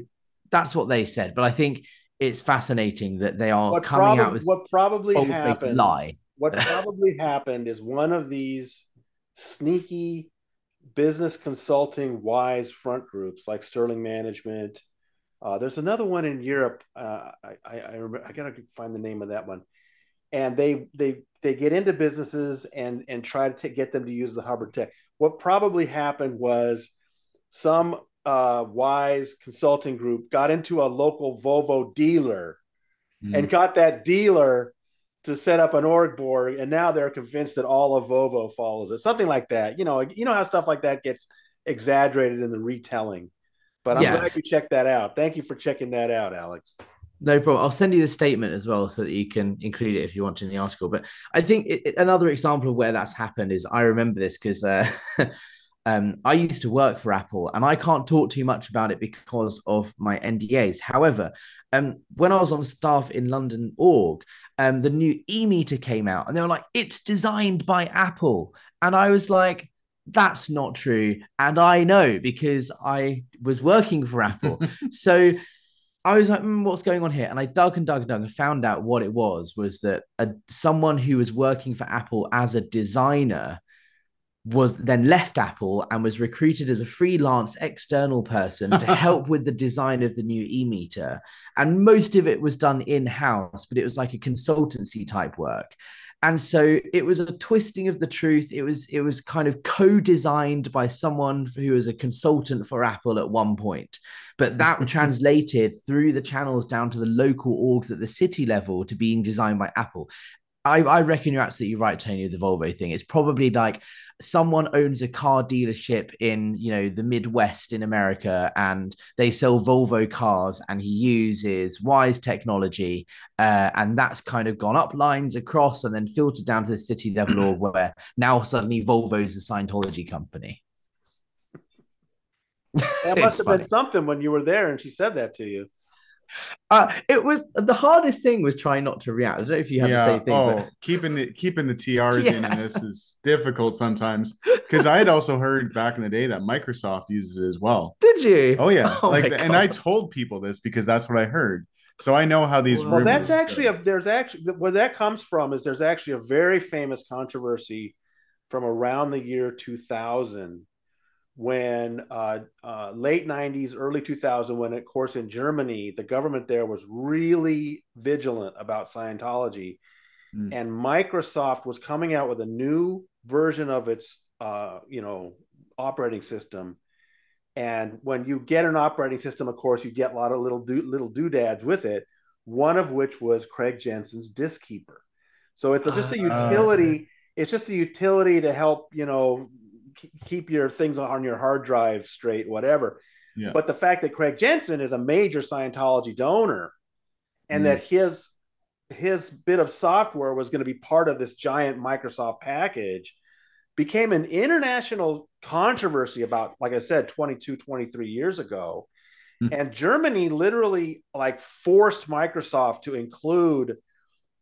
that's what they said. But I think it's fascinating that they are what coming prob- out with what probably happened. Lie. What probably happened is one of these sneaky business consulting wise front groups like Sterling Management. Uh, there's another one in Europe. Uh, I, I, I, remember, I gotta find the name of that one. And they they they get into businesses and and try to get them to use the Hubbard tech. What probably happened was some uh, Wise Consulting Group got into a local Volvo dealer mm. and got that dealer to set up an org board, and now they're convinced that all of Volvo follows it. Something like that. You know, you know how stuff like that gets exaggerated in the retelling. But I'm yeah. glad you checked that out. Thank you for checking that out, Alex. No problem. I'll send you the statement as well so that you can include it if you want in the article. But I think it, another example of where that's happened is I remember this because uh, Um, I used to work for Apple and I can't talk too much about it because of my NDAs. However, um, when I was on staff in London org, um, the new e meter came out and they were like, it's designed by Apple. And I was like, that's not true. And I know because I was working for Apple. so I was like, mm, what's going on here? And I dug and dug and dug and found out what it was was that a, someone who was working for Apple as a designer was then left Apple and was recruited as a freelance external person to help with the design of the new e-meter. And most of it was done in-house, but it was like a consultancy type work. And so it was a twisting of the truth. It was it was kind of co-designed by someone who was a consultant for Apple at one point. But that translated through the channels down to the local orgs at the city level to being designed by Apple. I, I reckon you're absolutely right, Tony, with the Volvo thing. It's probably like someone owns a car dealership in, you know, the Midwest in America and they sell Volvo cars and he uses Wise technology. Uh, and that's kind of gone up lines across and then filtered down to the city level or where now suddenly Volvo's a Scientology company. That must have funny. been something when you were there and she said that to you. Uh, it was the hardest thing was trying not to react. I don't know if you have yeah. the same thing. Oh, but... keeping the keeping the TRs yeah. in, in this is difficult sometimes because I had also heard back in the day that Microsoft uses it as well. Did you? Oh yeah, oh, like and I told people this because that's what I heard. So I know how these. Well, that's actually go. a there's actually where that comes from is there's actually a very famous controversy from around the year 2000 when uh, uh, late 90s early 2000 when of course in germany the government there was really vigilant about scientology mm. and microsoft was coming out with a new version of its uh, you know operating system and when you get an operating system of course you get a lot of little do- little doodads with it one of which was craig jensen's Diskeeper so it's a, just a ah. utility it's just a utility to help you know keep your things on your hard drive straight whatever yeah. but the fact that craig jensen is a major scientology donor and mm. that his his bit of software was going to be part of this giant microsoft package became an international controversy about like i said 22 23 years ago mm. and germany literally like forced microsoft to include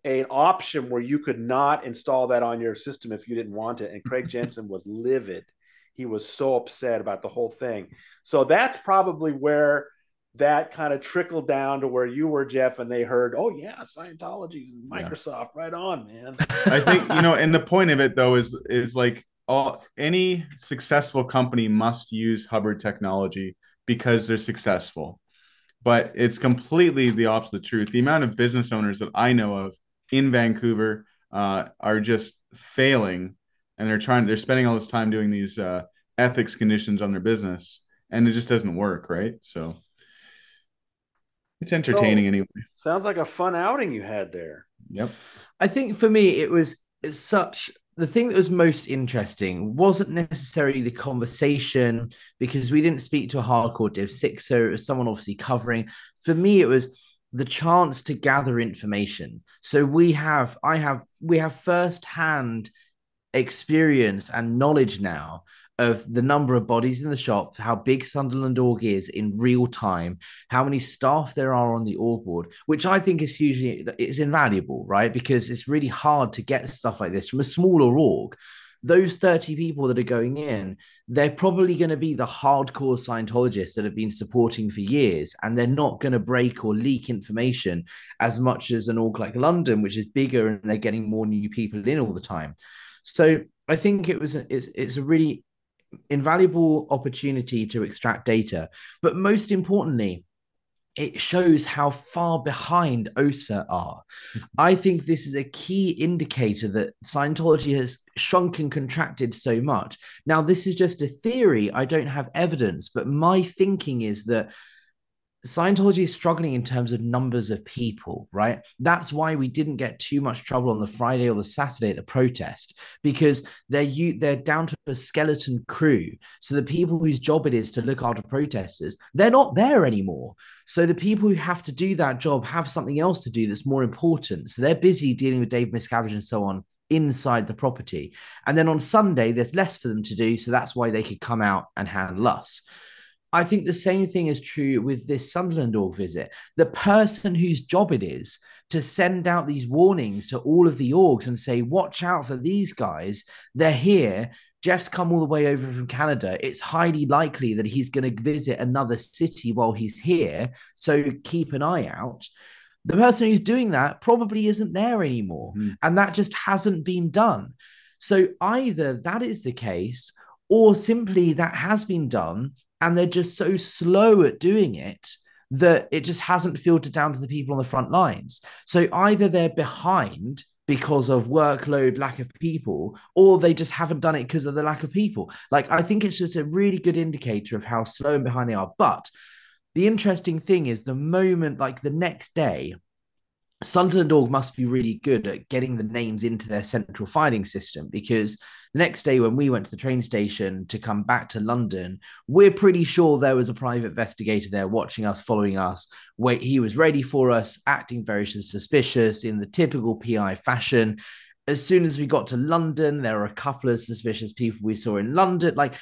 an option where you could not install that on your system if you didn't want it. And Craig Jensen was livid. He was so upset about the whole thing. So that's probably where that kind of trickled down to where you were, Jeff, and they heard, oh yeah, Scientology, and Microsoft, yeah. right on, man. I think you know, and the point of it though is is like all any successful company must use Hubbard technology because they're successful. But it's completely the opposite truth. The amount of business owners that I know of in Vancouver uh, are just failing, and they're trying. They're spending all this time doing these uh, ethics conditions on their business, and it just doesn't work, right? So it's entertaining so, anyway. Sounds like a fun outing you had there. Yep. I think for me, it was it's such the thing that was most interesting wasn't necessarily the conversation because we didn't speak to a hardcore Div Six, so it was someone obviously covering. For me, it was the chance to gather information. So we have, I have, we have firsthand experience and knowledge now of the number of bodies in the shop, how big Sunderland org is in real time, how many staff there are on the org board, which I think is hugely it's invaluable, right? Because it's really hard to get stuff like this from a smaller org those 30 people that are going in, they're probably going to be the hardcore Scientologists that have been supporting for years, and they're not going to break or leak information as much as an org like London, which is bigger and they're getting more new people in all the time. So I think it was a, it's, it's a really invaluable opportunity to extract data, but most importantly, it shows how far behind OSA are. Mm-hmm. I think this is a key indicator that Scientology has shrunk and contracted so much. Now, this is just a theory. I don't have evidence, but my thinking is that Scientology is struggling in terms of numbers of people, right? That's why we didn't get too much trouble on the Friday or the Saturday at the protest because they're you they're down to a skeleton crew. So the people whose job it is to look after protesters, they're not there anymore. So the people who have to do that job have something else to do that's more important. So they're busy dealing with Dave Miscavige and so on inside the property. And then on Sunday, there's less for them to do. So that's why they could come out and handle us. I think the same thing is true with this Sunderland org visit. The person whose job it is to send out these warnings to all of the orgs and say, watch out for these guys. They're here. Jeff's come all the way over from Canada. It's highly likely that he's going to visit another city while he's here. So keep an eye out. The person who's doing that probably isn't there anymore. Mm. And that just hasn't been done. So either that is the case, or simply that has been done and they're just so slow at doing it that it just hasn't filtered down to the people on the front lines. So either they're behind because of workload, lack of people, or they just haven't done it because of the lack of people. Like, I think it's just a really good indicator of how slow and behind they are. But the interesting thing is the moment, like the next day, Sunderland Org must be really good at getting the names into their central filing system because the next day when we went to the train station to come back to London, we're pretty sure there was a private investigator there watching us, following us. Wait, he was ready for us, acting very suspicious in the typical PI fashion. As soon as we got to London, there were a couple of suspicious people we saw in London. Like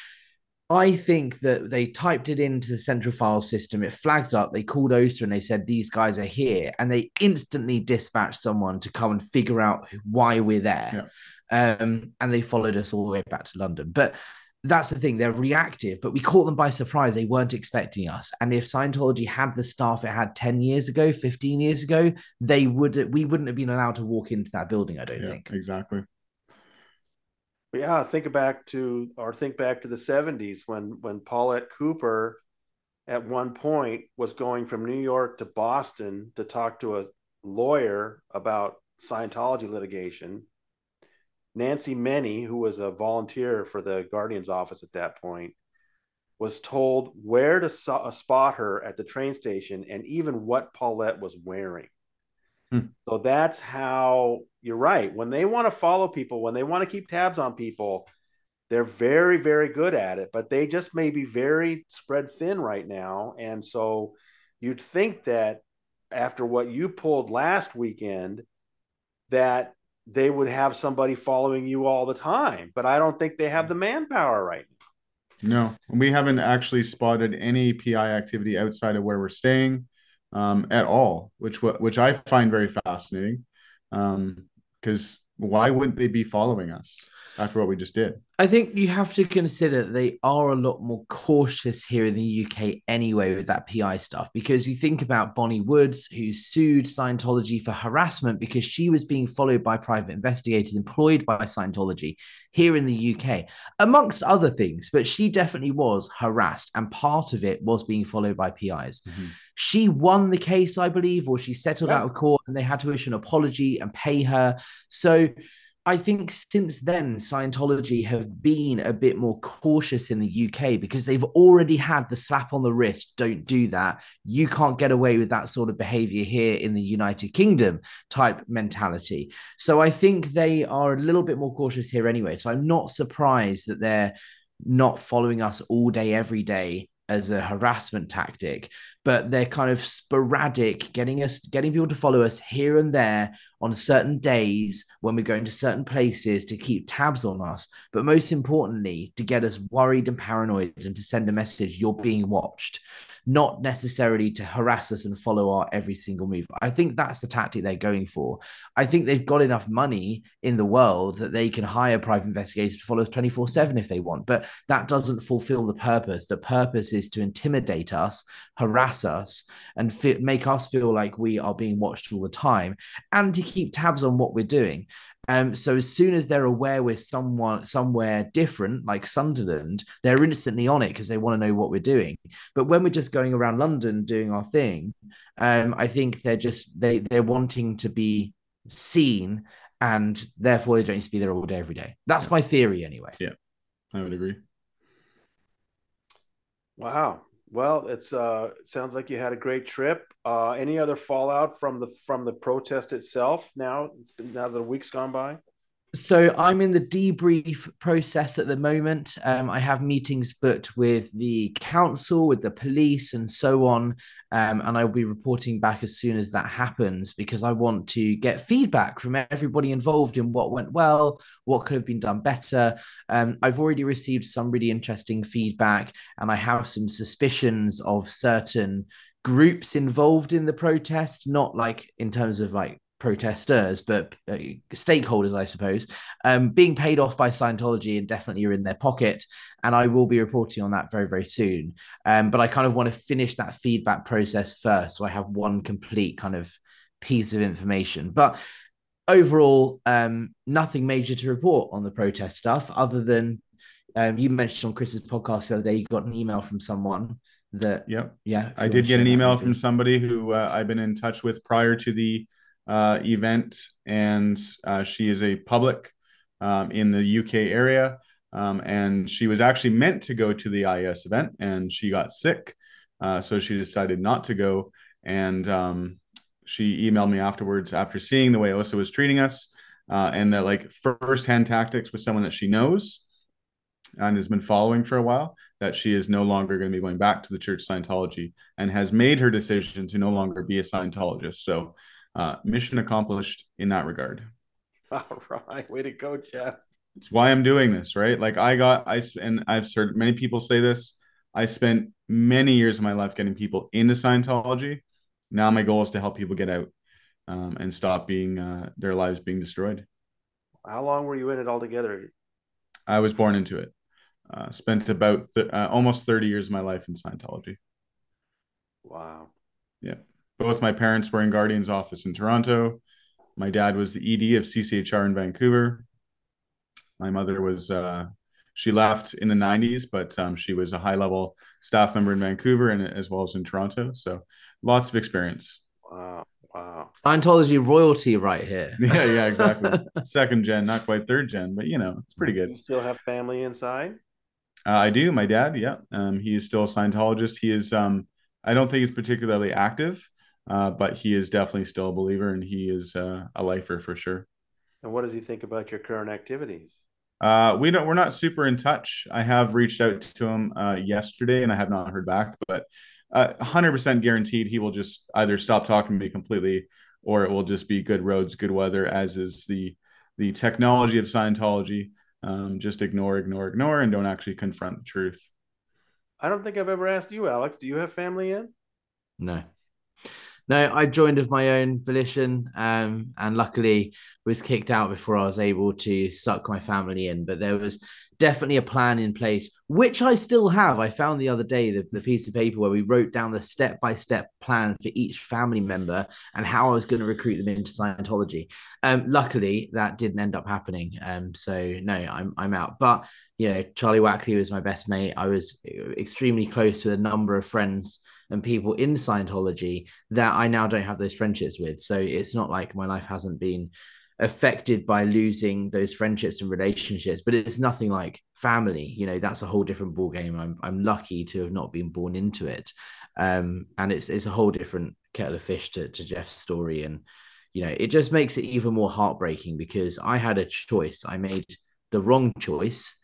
I think that they typed it into the central file system. It flagged up. They called OSA and they said these guys are here, and they instantly dispatched someone to come and figure out why we're there. Yeah. Um, and they followed us all the way back to London. But that's the thing; they're reactive. But we caught them by surprise. They weren't expecting us. And if Scientology had the staff it had ten years ago, fifteen years ago, they would we wouldn't have been allowed to walk into that building. I don't yeah, think exactly yeah, think back to or think back to the 70s when when Paulette Cooper at one point was going from New York to Boston to talk to a lawyer about Scientology litigation. Nancy Many, who was a volunteer for the Guardian's office at that point, was told where to so- uh, spot her at the train station and even what Paulette was wearing. Hmm. So that's how you're right. When they want to follow people, when they want to keep tabs on people, they're very, very good at it, but they just may be very spread thin right now. And so you'd think that after what you pulled last weekend, that they would have somebody following you all the time. But I don't think they have the manpower right now. No, we haven't actually spotted any PI activity outside of where we're staying um, at all, which which I find very fascinating. Because um, why wouldn't they be following us after what we just did? I think you have to consider they are a lot more cautious here in the UK anyway with that PI stuff because you think about Bonnie Woods, who sued Scientology for harassment because she was being followed by private investigators employed by Scientology here in the UK, amongst other things. But she definitely was harassed, and part of it was being followed by PIs. Mm-hmm. She won the case, I believe, or she settled yeah. out of court and they had to issue an apology and pay her. So, I think since then, Scientology have been a bit more cautious in the UK because they've already had the slap on the wrist. Don't do that. You can't get away with that sort of behavior here in the United Kingdom type mentality. So I think they are a little bit more cautious here anyway. So I'm not surprised that they're not following us all day, every day as a harassment tactic, but they're kind of sporadic, getting us, getting people to follow us here and there on certain days when we're going to certain places to keep tabs on us. But most importantly, to get us worried and paranoid and to send a message you're being watched not necessarily to harass us and follow our every single move. I think that's the tactic they're going for. I think they've got enough money in the world that they can hire private investigators to follow us 24 7 if they want, but that doesn't fulfill the purpose. The purpose is to intimidate us, harass us, and make us feel like we are being watched all the time and to keep tabs on what we're doing. Um, so as soon as they're aware we're someone somewhere different, like Sunderland, they're instantly on it because they want to know what we're doing. But when we're just going around London doing our thing, um, I think they're just they they're wanting to be seen, and therefore they don't need to be there all day every day. That's yeah. my theory, anyway. Yeah, I would agree. Wow. Well, it's uh, sounds like you had a great trip. Uh, any other fallout from the from the protest itself? Now it's been now that a week's gone by. So I'm in the debrief process at the moment. Um, I have meetings booked with the council, with the police, and so on. Um, and I'll be reporting back as soon as that happens because I want to get feedback from everybody involved in what went well, what could have been done better. Um, I've already received some really interesting feedback, and I have some suspicions of certain groups involved in the protest, not like in terms of like protesters, but uh, stakeholders, I suppose, um, being paid off by Scientology and definitely are in their pocket. And I will be reporting on that very, very soon. Um, but I kind of want to finish that feedback process first. So I have one complete kind of piece of information. But overall, um, nothing major to report on the protest stuff other than um, you mentioned on Chris's podcast the other day, you got an email from someone that, yeah, yeah. I did get an email from somebody who uh, I've been in touch with prior to the uh, event, and uh, she is a public um, in the UK area. Um, and she was actually meant to go to the IAS event, and she got sick, uh, so she decided not to go. And um, she emailed me afterwards after seeing the way Alyssa was treating us, uh, and that like first-hand tactics with someone that she knows and has been following for a while that she is no longer going to be going back to the Church Scientology and has made her decision to no longer be a Scientologist. So uh, mission accomplished in that regard. All right, way to go, Jeff. It's why I'm doing this, right? Like I got I and I've heard many people say this. I spent many years of my life getting people into Scientology. Now my goal is to help people get out um, and stop being uh, their lives being destroyed. How long were you in it altogether? I was born into it. Uh, spent about th- uh, almost 30 years of my life in Scientology. Wow. Yeah. Both my parents were in Guardian's office in Toronto. My dad was the ED of CCHR in Vancouver. My mother was, uh, she left in the 90s, but um, she was a high level staff member in Vancouver and as well as in Toronto. So lots of experience. Wow. Wow. Scientology royalty right here. Yeah, yeah, exactly. Second gen, not quite third gen, but you know, it's pretty good. You still have family inside? Uh, I do. My dad, yeah, um, he is still a Scientologist. He is. Um, I don't think he's particularly active, uh, but he is definitely still a believer, and he is uh, a lifer for sure. And what does he think about your current activities? Uh, we don't. We're not super in touch. I have reached out to him uh, yesterday, and I have not heard back. But uh, 100% guaranteed, he will just either stop talking to me completely, or it will just be good roads, good weather, as is the the technology of Scientology. Um, just ignore, ignore, ignore, and don't actually confront the truth. I don't think I've ever asked you, Alex. Do you have family in? No. No, I joined of my own volition, um, and luckily was kicked out before I was able to suck my family in. But there was definitely a plan in place, which I still have. I found the other day the, the piece of paper where we wrote down the step by step plan for each family member and how I was going to recruit them into Scientology. Um, luckily, that didn't end up happening. Um, so no, I'm I'm out. But you know, Charlie Wackley was my best mate. I was extremely close with a number of friends and people in Scientology that I now don't have those friendships with. So it's not like my life hasn't been affected by losing those friendships and relationships but it's nothing like family. You know that's a whole different ball game i'm, I'm lucky to have not been born into it. Um, and it's it's a whole different kettle of fish to, to jeff's story. And you know it just makes it even more heartbreaking because i had a choice. I made the wrong choice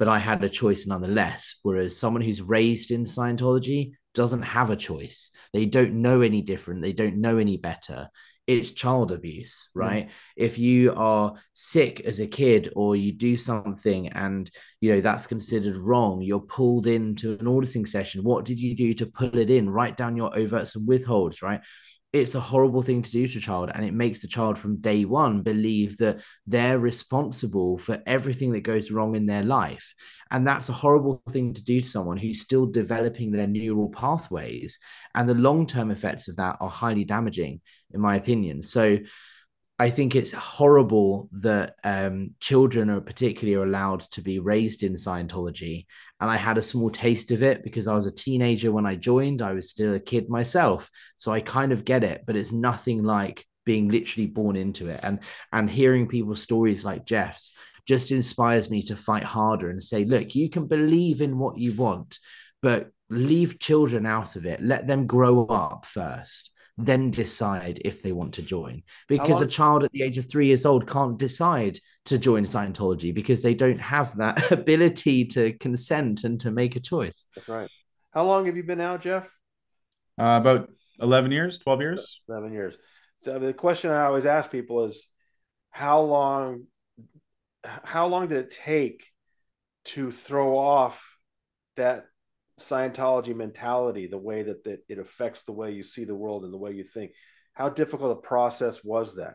but i had a choice nonetheless. Whereas someone who's raised in scientology doesn't have a choice they don't know any different they don't know any better it's child abuse, right? Mm. If you are sick as a kid or you do something and you know that's considered wrong, you're pulled into an auditing session. What did you do to pull it in? Write down your overts and withholds, right? It's a horrible thing to do to a child and it makes the child from day one believe that they're responsible for everything that goes wrong in their life. And that's a horrible thing to do to someone who's still developing their neural pathways. And the long-term effects of that are highly damaging in my opinion. So I think it's horrible that um, children are particularly allowed to be raised in Scientology. And I had a small taste of it because I was a teenager when I joined. I was still a kid myself. So I kind of get it, but it's nothing like being literally born into it. And and hearing people's stories like Jeff's just inspires me to fight harder and say, look, you can believe in what you want, but leave children out of it. Let them grow up first then decide if they want to join. Because a child at the age of three years old can't decide to join Scientology because they don't have that ability to consent and to make a choice. That's right. How long have you been out, Jeff? Uh, about 11 years, 12 years. 11 years. So the question I always ask people is how long how long did it take to throw off that Scientology mentality, the way that, that it affects the way you see the world and the way you think. How difficult a process was that?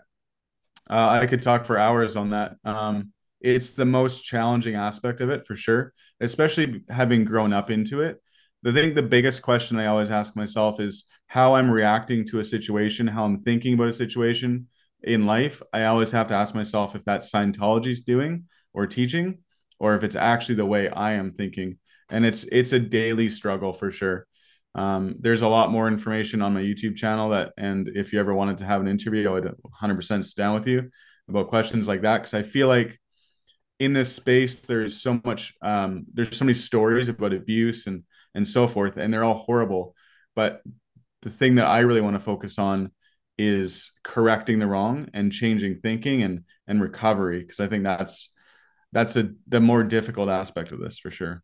Uh, I could talk for hours on that. Um, it's the most challenging aspect of it for sure, especially having grown up into it. I think the biggest question I always ask myself is how I'm reacting to a situation, how I'm thinking about a situation in life. I always have to ask myself if that's Scientology's doing or teaching, or if it's actually the way I am thinking and it's it's a daily struggle for sure. Um, there's a lot more information on my YouTube channel that, and if you ever wanted to have an interview, I would 100% sit down with you about questions like that because I feel like in this space there's so much, um, there's so many stories about abuse and and so forth, and they're all horrible. But the thing that I really want to focus on is correcting the wrong and changing thinking and and recovery because I think that's that's a the more difficult aspect of this for sure.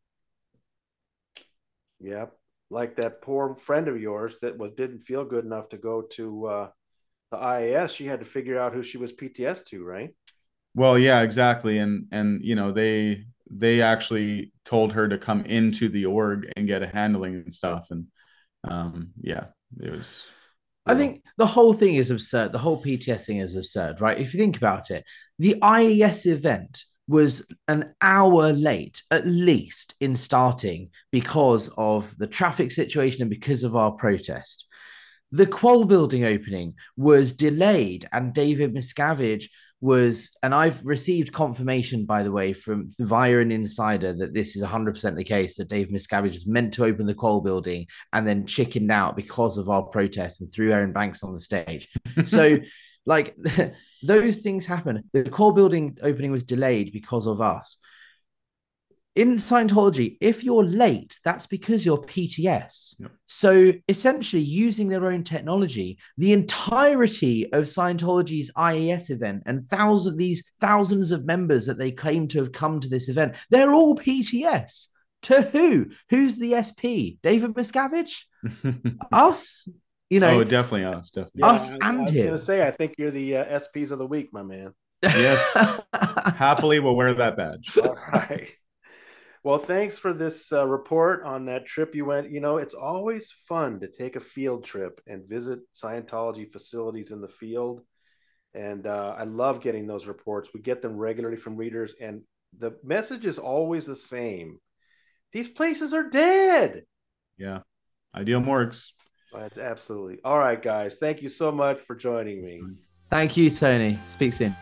Yep. Like that poor friend of yours that was didn't feel good enough to go to uh, the IAS. She had to figure out who she was PTS to, right? Well, yeah, exactly. And and you know, they they actually told her to come into the org and get a handling and stuff. And um, yeah, it was I think the whole thing is absurd. The whole PTS thing is absurd, right? If you think about it, the IAS event was an hour late, at least, in starting because of the traffic situation and because of our protest. The Qual building opening was delayed, and David Miscavige was, and I've received confirmation, by the way, from via an insider that this is 100% the case that Dave Miscavige is meant to open the Qual building and then chickened out because of our protests and threw Aaron Banks on the stage. So, like, those things happen. The Qual building opening was delayed because of us in Scientology, if you're late, that's because you're PTS. Yep. So essentially, using their own technology, the entirety of Scientology's IAS event and thousands these thousands of members that they claim to have come to this event, they're all PTS. To who? Who's the SP? David Miscavige? us? You know, oh, definitely us, definitely us yeah, and I, I was him. Gonna say, I think you're the uh, SPs of the week, my man. Yes, happily we'll wear that badge. All right. Well, thanks for this uh, report on that trip you went. You know, it's always fun to take a field trip and visit Scientology facilities in the field. And uh, I love getting those reports. We get them regularly from readers, and the message is always the same these places are dead. Yeah. Ideal morgues. That's absolutely. All right, guys. Thank you so much for joining me. Thank you, Tony. Speak soon.